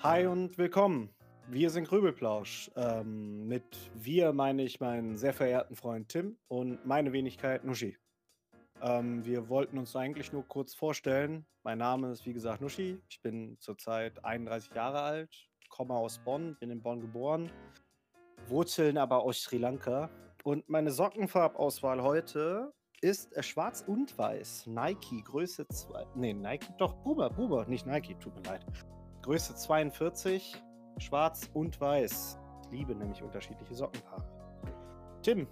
Hi und willkommen. Wir sind Grübelplausch. Ähm, mit wir meine ich meinen sehr verehrten Freund Tim und meine Wenigkeit Nuschi. Ähm, wir wollten uns eigentlich nur kurz vorstellen. Mein Name ist wie gesagt Nuschi. Ich bin zurzeit 31 Jahre alt, komme aus Bonn, bin in Bonn geboren, Wurzeln aber aus Sri Lanka. Und meine Sockenfarbauswahl heute ist äh, schwarz und weiß. Nike, Größe 2. Nee, Nike, doch, Buber, Buber, nicht Nike, tut mir leid. Größe 42, schwarz und weiß. Ich liebe nämlich unterschiedliche Sockenpaare. Tim.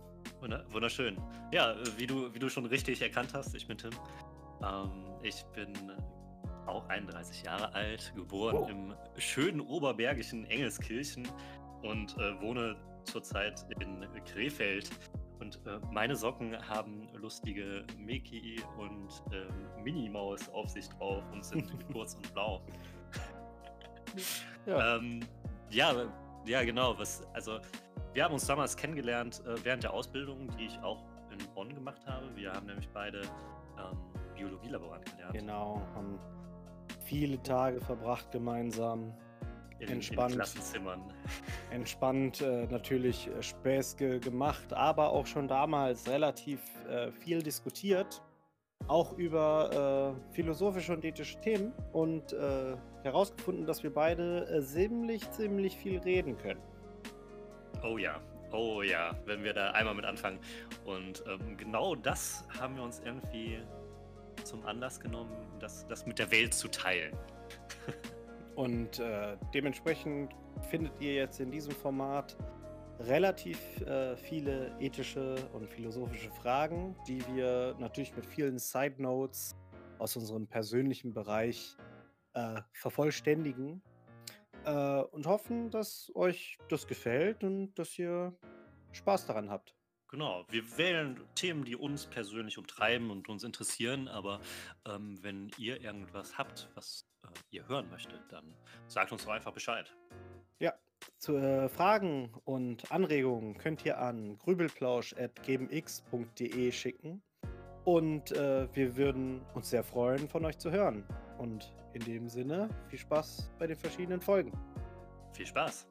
Wunderschön. Ja, wie du, wie du schon richtig erkannt hast, ich bin Tim. Ähm, ich bin auch 31 Jahre alt, geboren oh. im schönen oberbergischen Engelskirchen und äh, wohne zurzeit in Krefeld. Und äh, meine Socken haben lustige Mickey und ähm, Minnie Maus auf sich drauf und sind kurz und blau. Ja. Ähm, ja, ja, genau. Was, also, wir haben uns damals kennengelernt äh, während der Ausbildung, die ich auch in Bonn gemacht habe. Wir haben nämlich beide ähm, Biologielaborant gelernt. Genau, haben viele Tage verbracht gemeinsam. In, entspannt. In Klassenzimmern. Entspannt äh, natürlich äh, Späße gemacht, aber auch schon damals relativ äh, viel diskutiert auch über äh, philosophische und ethische Themen und äh, herausgefunden, dass wir beide äh, ziemlich, ziemlich viel reden können. Oh ja, oh ja, wenn wir da einmal mit anfangen. Und ähm, genau das haben wir uns irgendwie zum Anlass genommen, das, das mit der Welt zu teilen. und äh, dementsprechend findet ihr jetzt in diesem Format relativ äh, viele ethische und philosophische Fragen, die wir natürlich mit vielen Side Notes aus unserem persönlichen Bereich äh, vervollständigen äh, und hoffen, dass euch das gefällt und dass ihr Spaß daran habt. Genau, wir wählen Themen, die uns persönlich umtreiben und uns interessieren, aber ähm, wenn ihr irgendwas habt, was äh, ihr hören möchtet, dann sagt uns doch einfach Bescheid. Ja, zu, äh, Fragen und Anregungen könnt ihr an grübelplausch.gmx.de schicken. Und äh, wir würden uns sehr freuen, von euch zu hören. Und in dem Sinne, viel Spaß bei den verschiedenen Folgen. Viel Spaß.